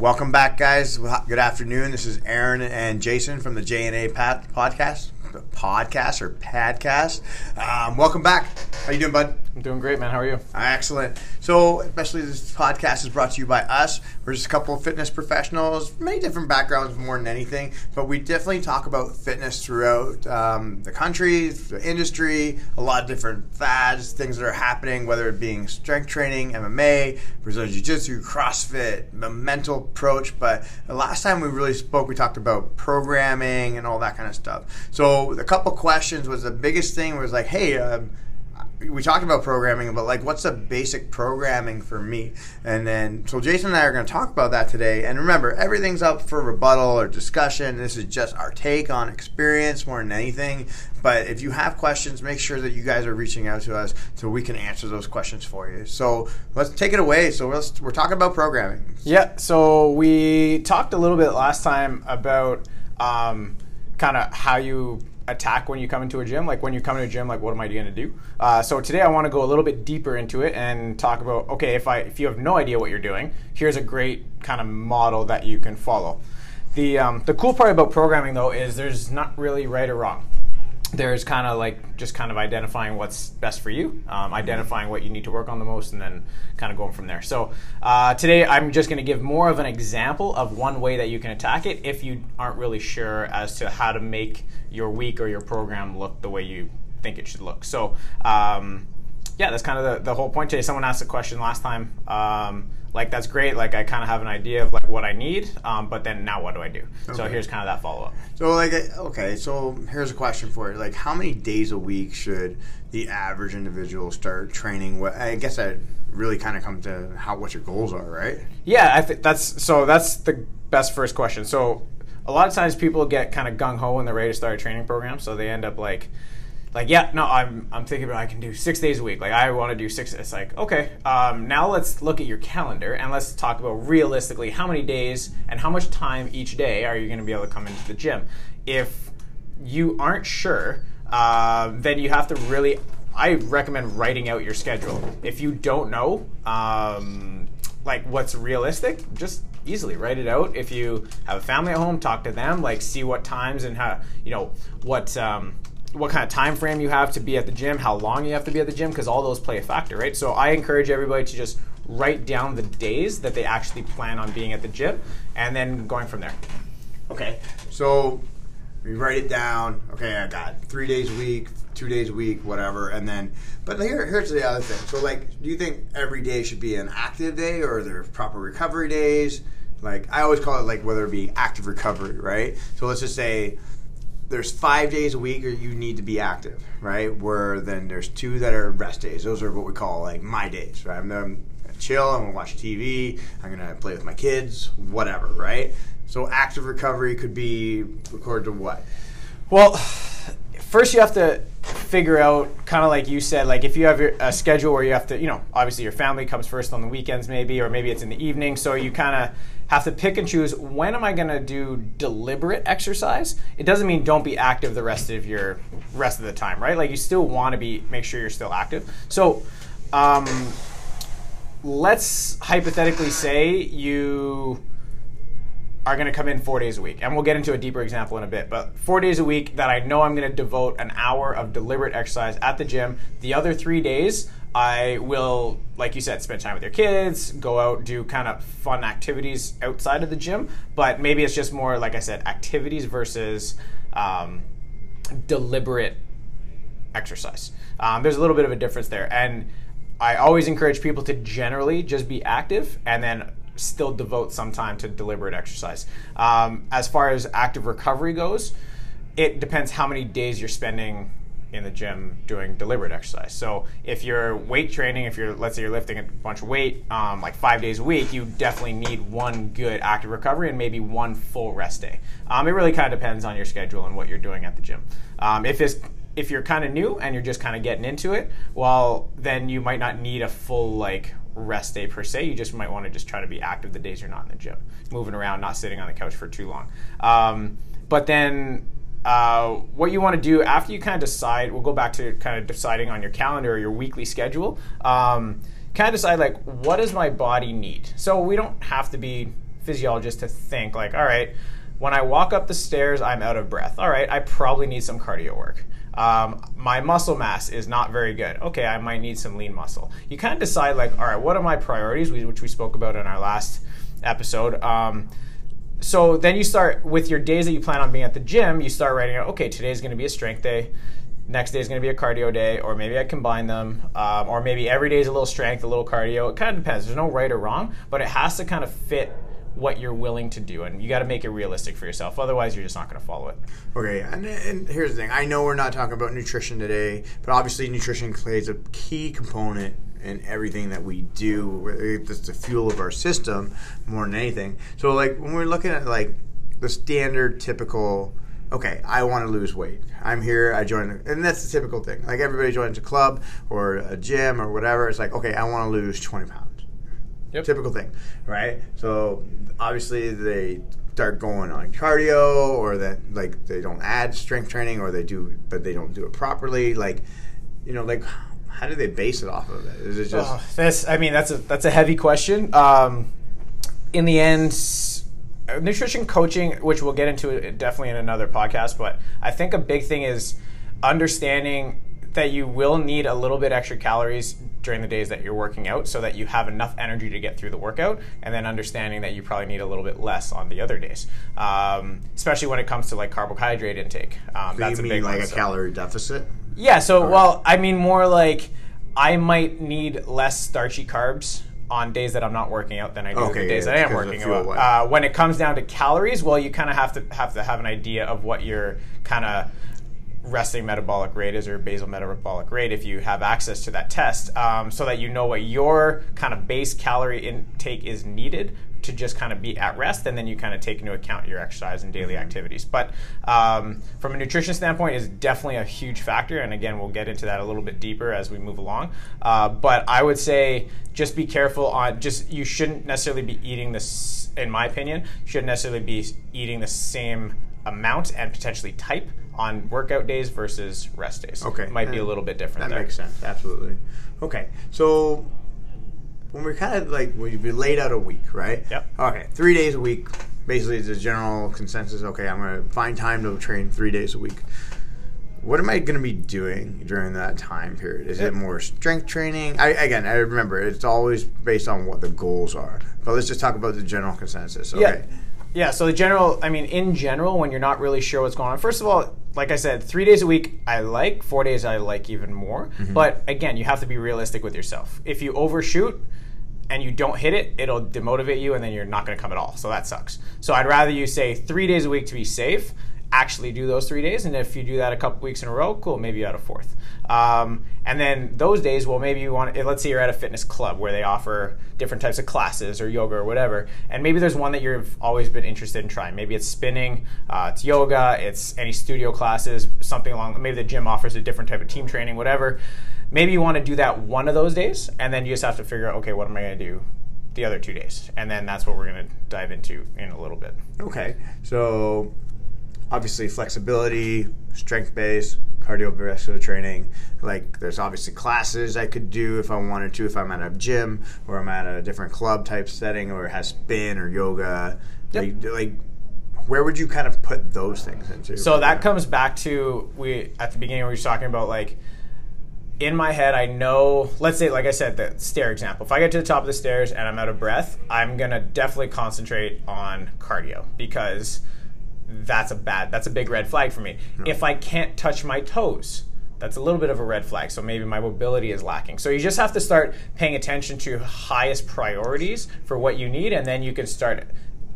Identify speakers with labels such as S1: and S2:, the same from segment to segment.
S1: Welcome back, guys. Good afternoon. This is Aaron and Jason from the J and A podcast podcast or podcast. Um, welcome back. How you doing, bud?
S2: I'm doing great, man. How are you?
S1: Excellent. So, especially this podcast is brought to you by us. We're just a couple of fitness professionals, many different backgrounds more than anything, but we definitely talk about fitness throughout um, the country, the industry, a lot of different fads, things that are happening, whether it being strength training, MMA, Brazilian Jiu Jitsu, CrossFit, the mental approach. But the last time we really spoke, we talked about programming and all that kind of stuff. So, a couple questions was the biggest thing was like, hey, um, we talked about programming, but like, what's the basic programming for me? And then, so Jason and I are going to talk about that today. And remember, everything's up for rebuttal or discussion. This is just our take on experience more than anything. But if you have questions, make sure that you guys are reaching out to us so we can answer those questions for you. So let's take it away. So let's, we're talking about programming.
S2: Yeah. So we talked a little bit last time about um, kind of how you attack when you come into a gym. Like when you come into a gym, like what am I going to do? Uh, so today I want to go a little bit deeper into it and talk about okay, if I if you have no idea what you're doing, here's a great kind of model that you can follow. The um, the cool part about programming though is there's not really right or wrong there's kind of like just kind of identifying what's best for you, um, identifying what you need to work on the most, and then kind of going from there. So uh, today I'm just going to give more of an example of one way that you can attack it if you aren't really sure as to how to make your week or your program look the way you think it should look. So um, yeah, that's kind of the, the whole point today. Someone asked a question last time. Um, like that's great. Like I kind of have an idea of like what I need, um, but then now what do I do? Okay. So here's kind of that follow up.
S1: So like okay, so here's a question for you. Like how many days a week should the average individual start training? What I guess that really kind of comes to how what your goals are, right?
S2: Yeah, I think that's so. That's the best first question. So a lot of times people get kind of gung ho when they're ready to start a training program, so they end up like like yeah no i'm i'm thinking about i can do six days a week. Like i want to do six it's like okay um, now let's look at your calendar and let's talk about realistically how many days and how much time each day are you going to be able to come into the gym. If you aren't sure uh, then you have to really i recommend writing out your schedule. If you don't know um, like what's realistic just easily write it out. If you have a family at home talk to them like see what times and how you know what um, what kind of time frame you have to be at the gym, how long you have to be at the gym, because all those play a factor, right? So I encourage everybody to just write down the days that they actually plan on being at the gym, and then going from there.
S1: Okay, so we write it down. Okay, I got three days a week, two days a week, whatever, and then. But here, here's the other thing. So, like, do you think every day should be an active day, or are there proper recovery days? Like, I always call it like whether it be active recovery, right? So let's just say there's five days a week or you need to be active, right? Where then there's two that are rest days. Those are what we call like my days, right? I'm gonna chill, I'm gonna watch TV, I'm gonna play with my kids, whatever, right? So active recovery could be according to what?
S2: Well, first you have to figure out kind of like you said like if you have a schedule where you have to you know obviously your family comes first on the weekends maybe or maybe it's in the evening so you kind of have to pick and choose when am I going to do deliberate exercise. It doesn't mean don't be active the rest of your rest of the time, right? Like you still want to be make sure you're still active. So um, let's hypothetically say you are going to come in four days a week. And we'll get into a deeper example in a bit. But four days a week that I know I'm going to devote an hour of deliberate exercise at the gym. The other three days, I will, like you said, spend time with your kids, go out, do kind of fun activities outside of the gym. But maybe it's just more, like I said, activities versus um, deliberate exercise. Um, there's a little bit of a difference there. And I always encourage people to generally just be active and then still devote some time to deliberate exercise. Um, as far as active recovery goes, it depends how many days you're spending in the gym doing deliberate exercise. So if you're weight training, if you're let's say you're lifting a bunch of weight, um, like five days a week, you definitely need one good active recovery and maybe one full rest day. Um, it really kind of depends on your schedule and what you're doing at the gym. Um, if it's if you're kind of new and you're just kind of getting into it, well, then you might not need a full like rest day per se. You just might want to just try to be active the days you're not in the gym, moving around, not sitting on the couch for too long. Um, but then uh, what you want to do after you kind of decide, we'll go back to kind of deciding on your calendar or your weekly schedule. Um, kind of decide like what does my body need. So we don't have to be physiologists to think like, all right, when I walk up the stairs, I'm out of breath. All right, I probably need some cardio work. Um, my muscle mass is not very good. Okay, I might need some lean muscle. You kind of decide like, all right, what are my priorities, which we spoke about in our last episode. Um, so then you start with your days that you plan on being at the gym. You start writing out, okay, today's going to be a strength day. Next day is going to be a cardio day, or maybe I combine them, um, or maybe every day is a little strength, a little cardio. It kind of depends. There's no right or wrong, but it has to kind of fit what you're willing to do, and you got to make it realistic for yourself. Otherwise, you're just not going to follow it.
S1: Okay, and, and here's the thing. I know we're not talking about nutrition today, but obviously nutrition plays a key component in everything that we do. It's the fuel of our system more than anything. So, like when we're looking at like the standard, typical. Okay, I want to lose weight. I'm here. I join, and that's the typical thing. Like everybody joins a club or a gym or whatever. It's like, okay, I want to lose 20 pounds. Yep. Typical thing, right? So obviously they start going on cardio, or that like they don't add strength training, or they do, but they don't do it properly. Like, you know, like how do they base it off of it? Is it just
S2: oh, this? I mean, that's a that's a heavy question. Um, in the end, nutrition coaching, which we'll get into definitely in another podcast, but I think a big thing is understanding that you will need a little bit extra calories during the days that you're working out so that you have enough energy to get through the workout and then understanding that you probably need a little bit less on the other days um, especially when it comes to like carbohydrate intake
S1: um, so that's a big like one, a so. calorie deficit
S2: yeah so well i mean more like i might need less starchy carbs on days that I'm not working out than I do okay, the days yeah, that I am working out. Uh, when it comes down to calories, well, you kind of have to have to have an idea of what your kind of resting metabolic rate is or basal metabolic rate if you have access to that test um, so that you know what your kind of base calorie intake is needed to just kind of be at rest and then you kind of take into account your exercise and daily mm-hmm. activities but um, from a nutrition standpoint is definitely a huge factor and again we'll get into that a little bit deeper as we move along uh, but i would say just be careful on just you shouldn't necessarily be eating this in my opinion shouldn't necessarily be eating the same amount and potentially type on workout days versus rest days.
S1: Okay, It
S2: might and be a little bit different.
S1: That
S2: there.
S1: makes sense. Absolutely. Okay, so when we're kind of like we've laid out a week, right?
S2: Yep.
S1: Okay, three days a week. Basically, the general consensus. Okay, I'm going to find time to train three days a week. What am I going to be doing during that time period? Is yep. it more strength training? I, again, I remember it's always based on what the goals are. But let's just talk about the general consensus. Okay.
S2: Yeah. Yeah, so the general, I mean, in general, when you're not really sure what's going on, first of all, like I said, three days a week I like, four days I like even more. Mm-hmm. But again, you have to be realistic with yourself. If you overshoot and you don't hit it, it'll demotivate you and then you're not going to come at all. So that sucks. So I'd rather you say three days a week to be safe actually do those three days. And if you do that a couple weeks in a row, cool, maybe you add a fourth. Um, and then those days, well, maybe you want, let's say you're at a fitness club where they offer different types of classes or yoga or whatever. And maybe there's one that you've always been interested in trying. Maybe it's spinning, uh, it's yoga, it's any studio classes, something along, maybe the gym offers a different type of team training, whatever. Maybe you want to do that one of those days, and then you just have to figure out, okay, what am I going to do the other two days? And then that's what we're going to dive into in a little bit.
S1: Okay. So obviously flexibility, strength base, cardiovascular training. Like there's obviously classes I could do if I wanted to, if I'm at a gym or I'm at a different club type setting or has spin or yoga. Yep. Like, like where would you kind of put those things into?
S2: So that comes back to we at the beginning we were talking about like in my head, I know, let's say, like I said, the stair example. If I get to the top of the stairs and I'm out of breath, I'm going to definitely concentrate on cardio because that's a bad that's a big red flag for me. If I can't touch my toes, that's a little bit of a red flag. So maybe my mobility is lacking. So you just have to start paying attention to highest priorities for what you need, and then you can start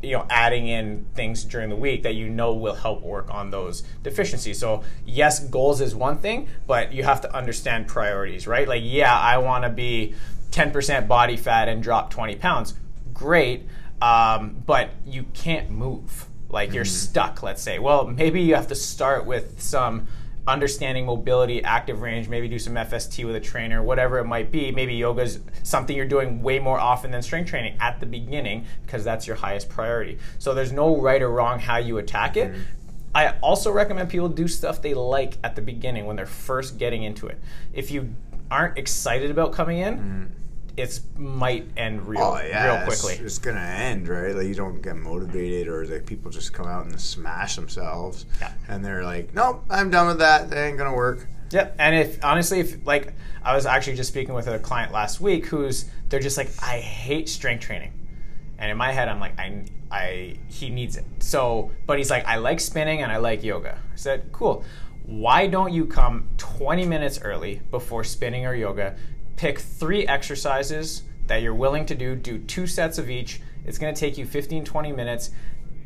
S2: you know adding in things during the week that you know will help work on those deficiencies so yes goals is one thing but you have to understand priorities right like yeah i want to be 10% body fat and drop 20 pounds great um, but you can't move like you're mm-hmm. stuck, let's say. Well, maybe you have to start with some understanding mobility, active range, maybe do some FST with a trainer, whatever it might be. Maybe yoga is something you're doing way more often than strength training at the beginning because that's your highest priority. So there's no right or wrong how you attack it. Mm-hmm. I also recommend people do stuff they like at the beginning when they're first getting into it. If you aren't excited about coming in, mm-hmm it's might end real
S1: Oh yeah,
S2: real
S1: it's-
S2: quickly.
S1: It's, gonna end, right? Like you don't get motivated, or like people just come out and smash themselves,
S2: Yeah.
S1: and they're like, "Nope, I'm done with that. That ain't gonna work."
S2: Yep. And if honestly, if like I was actually just speaking with a client last week who's they're just like, I hate strength training. And in my head I'm like, I I he needs it. So but he's like, I like spinning and I like yoga. I said, Cool. Why don't you come 20 minutes early before spinning or yoga? Pick three exercises that you're willing to do, do two sets of each. It's gonna take you 15, 20 minutes.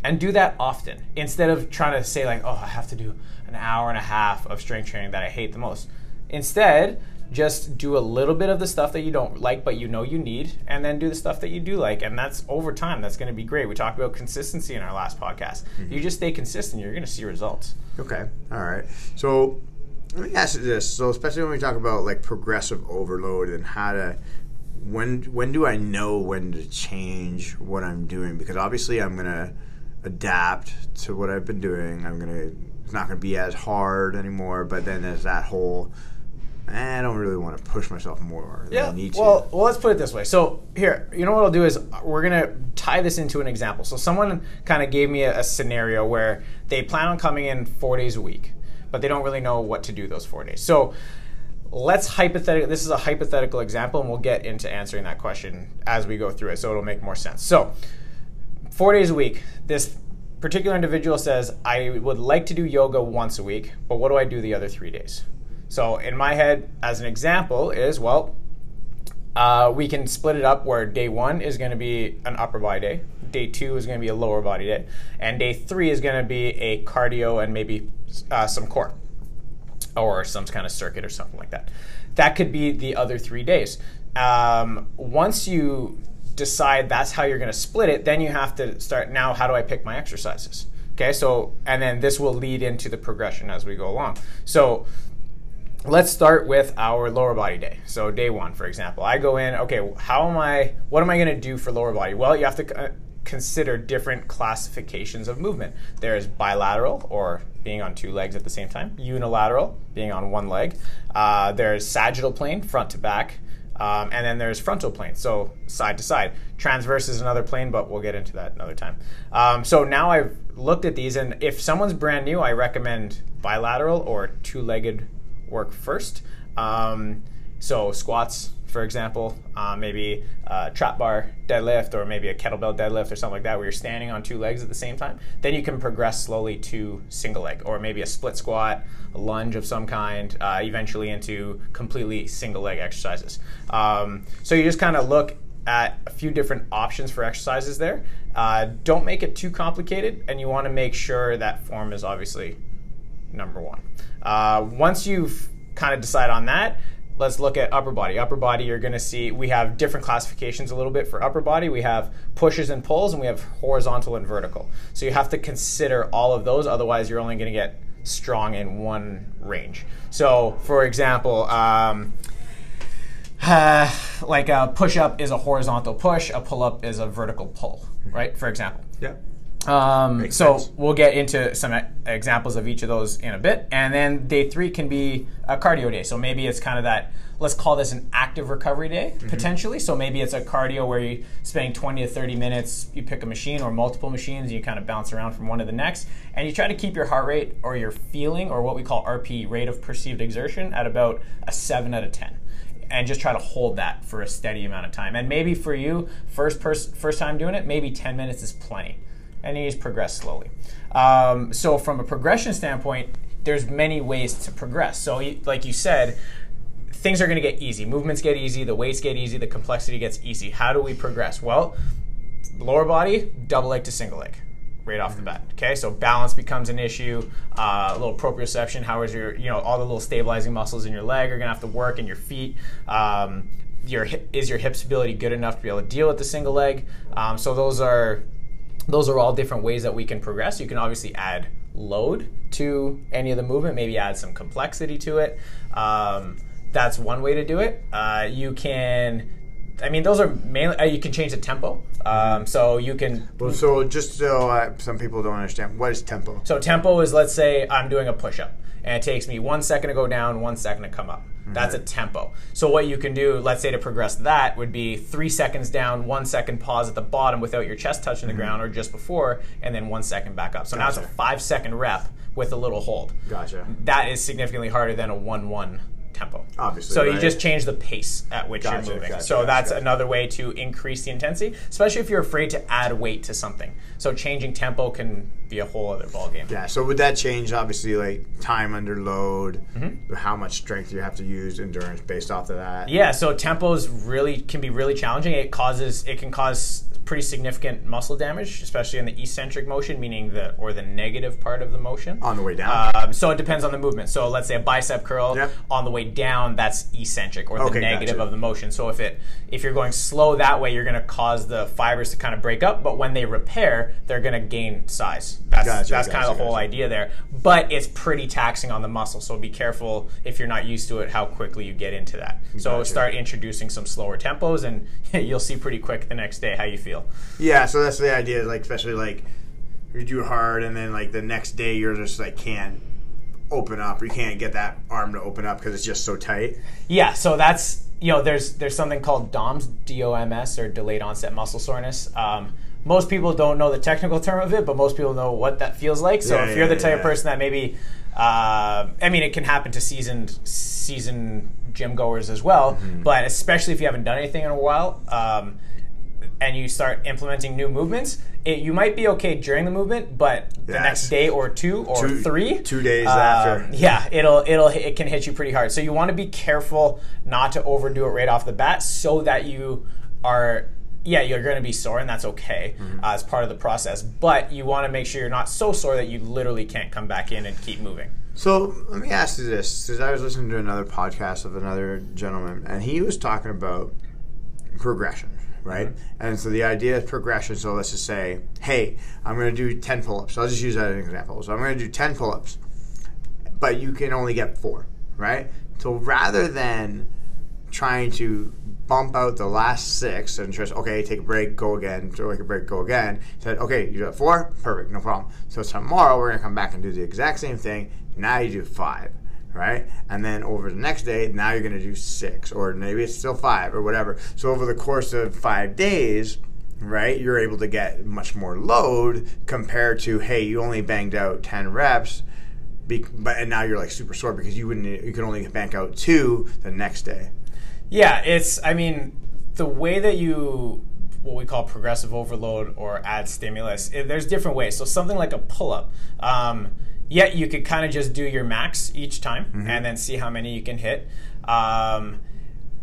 S2: And do that often. Instead of trying to say like oh i have to do an hour and a half of strength training that i hate the most. Instead just do a little bit of the stuff that you don't like but you know you need and then do the stuff that you do like and that's over time that's going to be great. We talked about consistency in our last podcast. Mm-hmm. You just stay consistent you're going to see results.
S1: Okay, all right. So let me ask you this: so especially when we talk about like progressive overload and how to when when do I know when to change what I'm doing? Because obviously I'm gonna adapt to what I've been doing. I'm gonna it's not gonna be as hard anymore. But then there's that whole eh, I don't really want to push myself more than I need to.
S2: Well, well, let's put it this way. So here, you know what I'll do is we're gonna tie this into an example. So someone kind of gave me a, a scenario where they plan on coming in four days a week, but they don't really know what to do those four days. So let's hypothetical. This is a hypothetical example, and we'll get into answering that question as we go through it, so it'll make more sense. So four days a week. This particular individual says, I would like to do yoga once a week, but what do I do the other three days? So in my head, as an example, is well, uh, we can split it up where day one is going to be an upper body day, day two is going to be a lower body day, and day three is going to be a cardio and maybe uh, some core or some kind of circuit or something like that. That could be the other three days. Um, once you decide that's how you're going to split it, then you have to start now, how do I pick my exercises? Okay, so, and then this will lead into the progression as we go along. So, let's start with our lower body day. So day one, for example, I go in. Okay, how am I? What am I going to do for lower body? Well, you have to uh, consider different classifications of movement. There's bilateral, or being on two legs at the same time. Unilateral, being on one leg. Uh, there's sagittal plane, front to back. Um, and then there's frontal plane, so side to side. Transverse is another plane, but we'll get into that another time. Um, so now I've looked at these, and if someone's brand new, I recommend bilateral or two legged work first. Um, so squats, for example, uh, maybe a trap bar deadlift or maybe a kettlebell deadlift or something like that, where you're standing on two legs at the same time. Then you can progress slowly to single leg or maybe a split squat, a lunge of some kind, uh, eventually into completely single leg exercises. Um, so you just kind of look at a few different options for exercises there. Uh, don't make it too complicated, and you want to make sure that form is obviously number one. Uh, once you've kind of decide on that, let's look at upper body. Upper body, you're going to see we have different classifications a little bit for upper body. We have pushes and pulls, and we have horizontal and vertical. So you have to consider all of those, otherwise, you're only going to get strong in one range. So, for example, um, uh, like a push up is a horizontal push, a pull up is a vertical pull, right? For example.
S1: yeah.
S2: Um, so
S1: sense.
S2: we'll get into some e- examples of each of those in a bit, and then day three can be a cardio day. So maybe it's kind of that. Let's call this an active recovery day
S1: Mm-hmm.
S2: potentially. So maybe it's a cardio where you're spending 20 to 30 minutes. You pick a machine or multiple machines, and you kind of bounce around from one to the next, and you try to keep your heart rate or your feeling or what we call RP rate of perceived exertion at about a seven out of 10 and just try to hold that for a steady amount of time. And maybe for you, first pers- first time doing it, maybe 10 minutes is plenty. And you just progress slowly. Um, so from a progression standpoint, there's many ways to progress. So like you said, things are going to get easy. Movements get easy, the weights get easy, the complexity gets easy. How do we progress? Well, lower body, double leg to single leg, right off the bat. Okay, so balance becomes an issue. Uh, a little proprioception. How is your, you know, all the little stabilizing muscles in your leg are gonna have to work, and your feet. Um, your hip, is your hip stability good enough to be able to deal with the single leg? Um, so those are those are all different ways that we can progress. You can obviously add load to any of the movement, maybe add some complexity to it. Um, that's one way to do it. Uh, you can, I mean, those are mainly, uh, you can change the tempo. Um, so you can,
S1: Well, so just so I, some people don't understand, what is tempo?
S2: so tempo is let's say I'm doing a push up and it takes me one second to go down, one second to come up. That's a tempo. So what you can do, let's say to progress that, would be three seconds down, one second pause at the bottom without your chest touching the ground or just before, and then one second back up. So now it's a five second rep with a little hold.
S1: Gotcha.
S2: That is significantly harder than a one one tempo.
S1: Obviously,
S2: So you just change the pace at which
S1: Gotcha,
S2: you're moving.
S1: gotcha,
S2: so
S1: gotcha,
S2: that's another way to increase the intensity, especially if you're afraid to add weight to something. So changing tempo can be a whole other ballgame.
S1: Yeah, so would that change obviously like time under load,
S2: Mm-hmm.
S1: how much strength you have to use, endurance based off of that?
S2: Yeah, so tempos really can be really challenging. It causes it can cause pretty significant muscle damage, especially in the eccentric motion, meaning the or the negative part of the motion.
S1: On the way down.
S2: Um, so it depends on the movement. So let's say a bicep curl
S1: Yep.
S2: on the way down, that's eccentric or the negative
S1: gotcha.
S2: of the motion. So if it if you're going slow that way, you're going to cause the fibers to kind of break up. But when they repair, they're going to gain size. That's
S1: Gotcha,
S2: that's kind of the whole
S1: gotcha.
S2: idea there. But it's pretty taxing on the muscle. So be careful if you're not used to it, how quickly you get into that. So
S1: Gotcha.
S2: start introducing some slower tempos, and you'll see pretty quick the next day how you feel.
S1: Yeah, so that's the idea, like especially like you do hard and then like the next day you're just like can't open up you can't get that arm to open up because it's just so tight.
S2: Yeah, so that's you know there's there's something called DOMS, D-O-M-S, or delayed onset muscle soreness. Um, most people don't know the technical term of it, but most people know what that feels like. So
S1: Yeah,
S2: if
S1: yeah,
S2: you're the type
S1: yeah.
S2: of person that maybe, uh, I mean, it can happen to seasoned seasoned gym goers as well,
S1: Mm-hmm.
S2: but especially if you haven't done anything in a while. Um, and you start implementing new movements, it, you might be okay during the movement, but the
S1: Yes.
S2: next day or two or
S1: Two-
S2: three,
S1: two days
S2: um,
S1: after.
S2: yeah, it'll it'll it can hit you pretty hard. So you want to be careful not to overdo it right off the bat, so that you are. Yeah, you're going to be sore, and that's okay
S1: Mm-hmm.
S2: uh, as part of the process. But you want to make sure you're not so sore that you literally can't come back in and keep moving.
S1: So let me ask you this, because I was listening to another podcast of another gentleman, and he was talking about progression, right? And so the idea is progression. So let's just say, hey, I'm going to do 10 pull-ups. I'll just use that as an example. So I'm going to do 10 pull-ups, but you can only get four, right? So rather than trying to bump out the last six and just okay, take a break, go again, take a break, go again. Said okay, you got four, perfect, no problem. So tomorrow we're gonna come back and do the exact same thing. Now you do five, right? And then over the next day, now you're gonna do six, or maybe it's still five or whatever. So over the course of five days. Right, you're able to get much more load compared to hey, you only banged out ten reps, be, but and now you're like super sore because you wouldn't you could only bank out two the next day.
S2: Yeah, it's. I mean, the way that you what we call progressive overload or add stimulus, it, there's different ways. So something like a pull up. Um, yeah, you could kind of just do your max each time and then see how many you can hit. Um,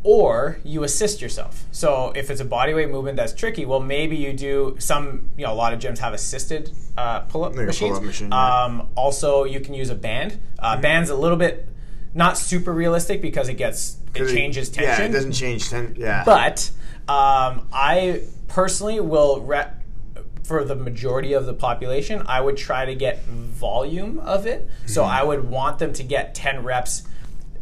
S2: or you assist yourself. So if it's a bodyweight movement that's tricky, well, maybe you do some. You know, a lot of gyms have assisted uh, pull-up
S1: Like
S2: machines.
S1: pull-up machine, yeah.
S2: Um, also, you can use a band. Uh, Band's a little bit not super realistic because it gets it changes tension.
S1: Yeah, it doesn't change ten. Yeah,
S2: But um, I personally will, re- for the majority of the population, I would try to get volume of it. So
S1: Mm-hmm.
S2: I would want them to get 10 reps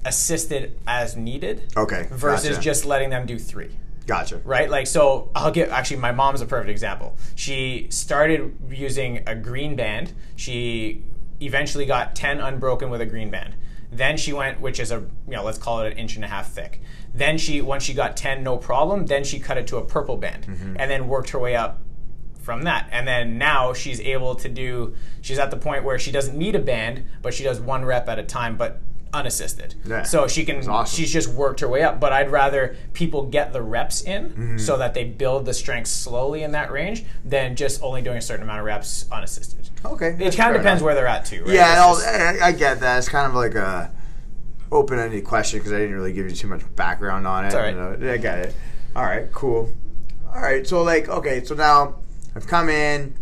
S2: assisted as needed
S1: okay.
S2: versus
S1: gotcha.
S2: just letting them do three
S1: gotcha.
S2: right? Like, so I'll get actually, my mom's a perfect example. She started using a green band. She eventually got 10 unbroken with a green band. Then she went, which is a, you know, let's call it an inch and a half thick. Then she, once she got 10, no problem, then she cut it to a purple band and then worked her way up from that. And then now she's able to do, she's at the point where she doesn't need a band, but she does one rep at a time, but unassisted.
S1: Yeah.
S2: So she can,
S1: awesome.
S2: she's just worked her way up. But I'd rather people get the reps in
S1: Mm-hmm.
S2: so that they build the strength slowly in that range than just only doing a certain amount of reps unassisted.
S1: Okay.
S2: It kind of depends
S1: enough.
S2: where they're at too. Right?
S1: Yeah,
S2: just-
S1: I, I get that. It's kind of like a open-ended question because I didn't really give you too much background on it.
S2: all right.
S1: you know. I get it. All right, cool. All right, so like, okay, so now I've come in,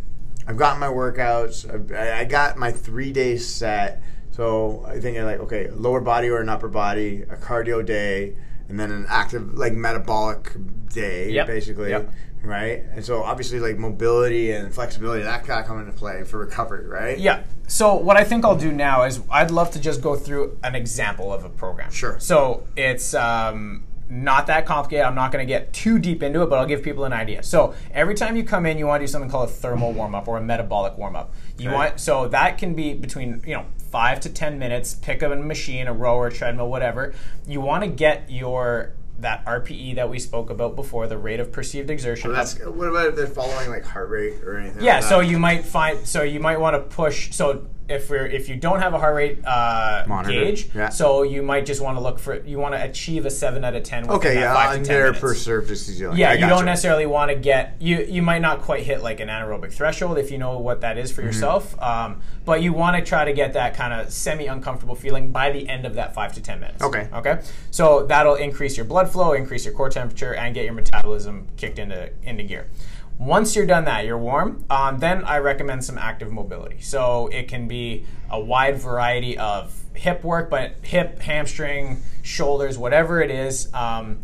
S1: I've got my workouts, I've, I I got my three days set. So I think I like, okay, lower body or an upper body, a cardio day, and then an active like metabolic day,
S2: Yep,
S1: basically.
S2: yep.
S1: Right, and so obviously, like mobility and flexibility, that gotta come into play for recovery, right?
S2: Yeah. So what I think I'll do now is I'd love to just go through an example of a program.
S1: Sure.
S2: So it's um, not that complicated. I'm not going to get too deep into it, but I'll give people an idea. So every time you come in, you want to do something called a thermal warm up or a metabolic warm up. You
S1: Okay.
S2: want so that can be between you know five to ten minutes. Pick up a machine, a rower, treadmill, whatever. You want to get your that RPE that we spoke about before, the rate of perceived exertion.
S1: Oh, well, that's what about if they're following like heart rate or anything?
S2: yeah,
S1: like
S2: so you might find so you might want to push so if we're if you don't have a heart rate uh,
S1: Monitor,
S2: gauge,
S1: yeah.
S2: so you might just want to look for you want to achieve a seven out of ten.
S1: okay, yeah,
S2: five to
S1: on
S2: 10
S1: there
S2: minutes.
S1: per surface
S2: Yeah,
S1: I
S2: you don't necessarily want to get you. You might not quite hit like an anaerobic threshold if you know what that is for yourself. Um, but you want to try to get that kind of semi uncomfortable feeling by the end of that five to ten minutes.
S1: Okay.
S2: Okay. So that'll increase your blood flow, increase your core temperature, and get your metabolism kicked into into gear. Once you're done that, you're warm. Um, then I recommend some active mobility. So it can be a wide variety of hip work, but hip, hamstring, shoulders, whatever it is. Um,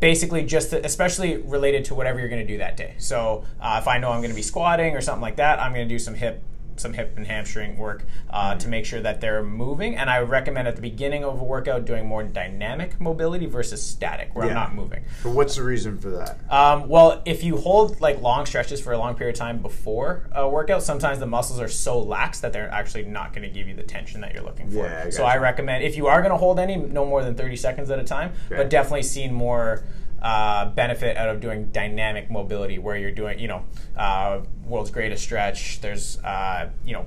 S2: basically just to, especially related to whatever you're going to do that day. So uh, if I know I'm going to be squatting or something like that, I'm going to do some hip some hip and hamstring work uh, to make sure that they're moving. And I recommend at the beginning of a workout doing more dynamic mobility versus static, where I'm not moving.
S1: But what's the reason for that?
S2: Um, well, if you hold like long stretches for a long period of time before a workout, sometimes the muscles are so lax that they're actually not going to give you the tension that you're looking for.
S1: Yeah, I
S2: so
S1: gotcha.
S2: I recommend if you are going to hold any, no more than 30 seconds at a time,
S1: Okay.
S2: but definitely seen more uh, benefit out of doing dynamic mobility where you're doing, you know, uh, world's greatest stretch. There's, uh, you know,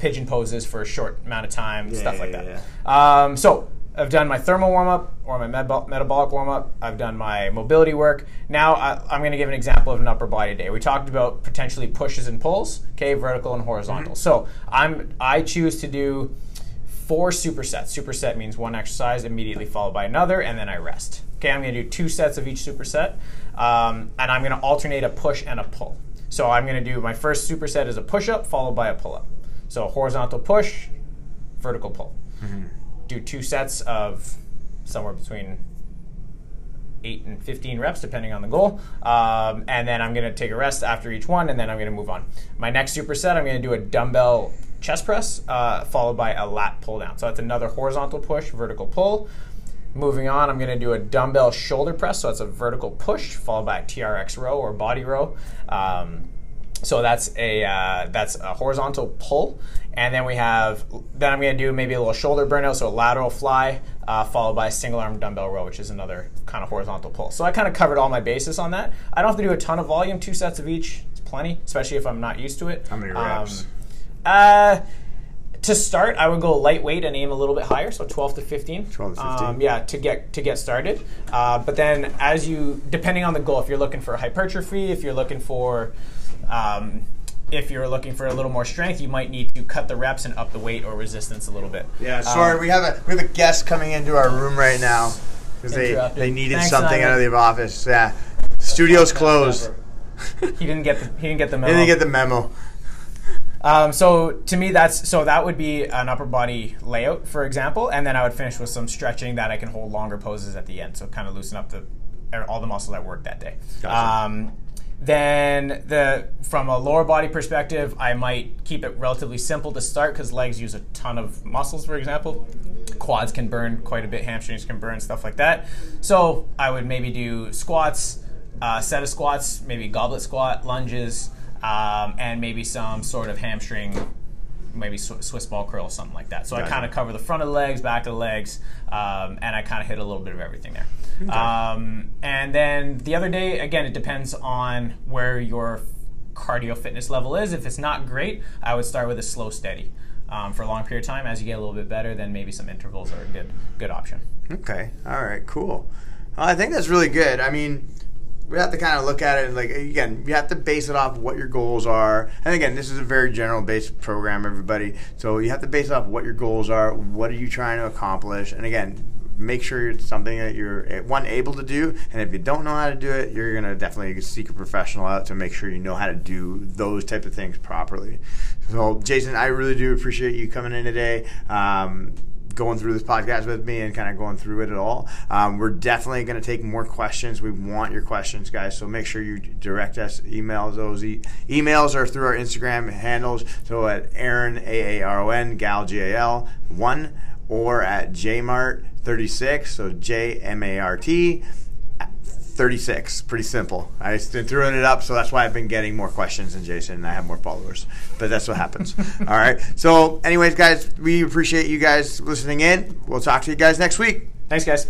S2: pigeon poses for a short amount of time,
S1: Yeah,
S2: stuff
S1: yeah,
S2: like
S1: yeah,
S2: that. Um, so I've done my thermal warm up or my metab- metabolic warm up. I've done my mobility work. Now I, I'm going to give an example of an upper body day. We talked about potentially pushes and pulls, okay, vertical and horizontal. So I'm I choose to do four supersets. Superset means one exercise immediately followed by another, and then I rest. Okay, I'm going to do two sets of each superset, um, and I'm going to alternate a push and a pull. So I'm going to do my first superset is a push up followed by a pull up. So horizontal push, vertical pull. Do two sets of somewhere between eight and 15 reps, depending on the goal. Um, and then I'm going to take a rest after each one, and then I'm going to move on. My next superset, I'm going to do a dumbbell chest press, uh, followed by a lat pull down. So that's another horizontal push, vertical pull. Moving on, I'm going to do a dumbbell shoulder press. So that's a vertical push, followed by a TRX row or body row. Um, so that's a uh, that's a horizontal pull, and then we have then I'm going to do maybe a little shoulder burnout, so a lateral fly, uh, followed by a single arm dumbbell row, which is another kind of horizontal pull. So I kind of covered all my bases on that. I don't have to do a ton of volume, two sets of each, it's plenty, especially if I'm not used to it.
S1: How many
S2: Um,
S1: reps?
S2: uh, to start, I would go lightweight and aim a little bit higher, so 12 to 15.
S1: 12 to 15.
S2: Um, yeah, to get to get started. Uh, but then, as you, depending on the goal, if you're looking for hypertrophy, if you're looking for, um, if you're looking for a little more strength, you might need to cut the reps and up the weight or resistance a little bit.
S1: Yeah, sorry,
S2: Um,
S1: we have a we have a guest coming into our room right now because they they needed
S2: Thanks,
S1: something
S2: Simon.
S1: out of the office. Yeah, studio's closed.
S2: He didn't get the, he didn't get the memo.
S1: He didn't get the memo.
S2: Um, so to me, that's so that would be an upper body layout, for example, and then I would finish with some stretching that I can hold longer poses at the end, so kind of loosen up the all the muscles at work that day.
S1: Gotcha.
S2: Um, then the from a lower body perspective, I might keep it relatively simple to start because legs use a ton of muscles, for example. Quads can burn quite a bit, hamstrings can burn, stuff like that. So I would maybe do squats, uh, set of squats, maybe goblet squat, lunges, um, and maybe some sort of hamstring, maybe Swiss ball curl, something like that. So I kind of cover the front of the legs, back of the legs, um, and I kind of hit a little bit of everything there. Um, and then the other day, again, it depends on where your cardio fitness level is. If it's not great, I would start with a slow steady. Um, for a long period of time, as you get a little bit better, then maybe some intervals are a good good option.
S1: Okay. All right. Cool. Well, I think that's really good. I mean, we have to kind of look at it and like again, you have to base it off what your goals are. And again, this is a very general based program, everybody. So you have to base off what your goals are. What are you trying to accomplish? And again, make sure it's something that you're eh, one able to do. And if you don't know how to do it, you're gonna definitely seek a professional out to make sure you know how to do those type of things properly. So, Jason, I really do appreciate you coming in today. Um, going through this podcast with me and kind of going through it at all. Um, we're definitely going to take more questions. We want your questions, guys. So make sure you direct us, emails. Those e- emails are through our Instagram handles. So at Aaron A A R O N Gal G A L one or at Jmart thirty six. So J M A R T. 36. Pretty simple. I throwing it up, so that's why I've been getting more questions than Jason, and I have more followers. But that's what happens. All right. So, anyways, guys, we appreciate you guys listening in. We'll talk to you guys next week.
S2: Thanks, guys.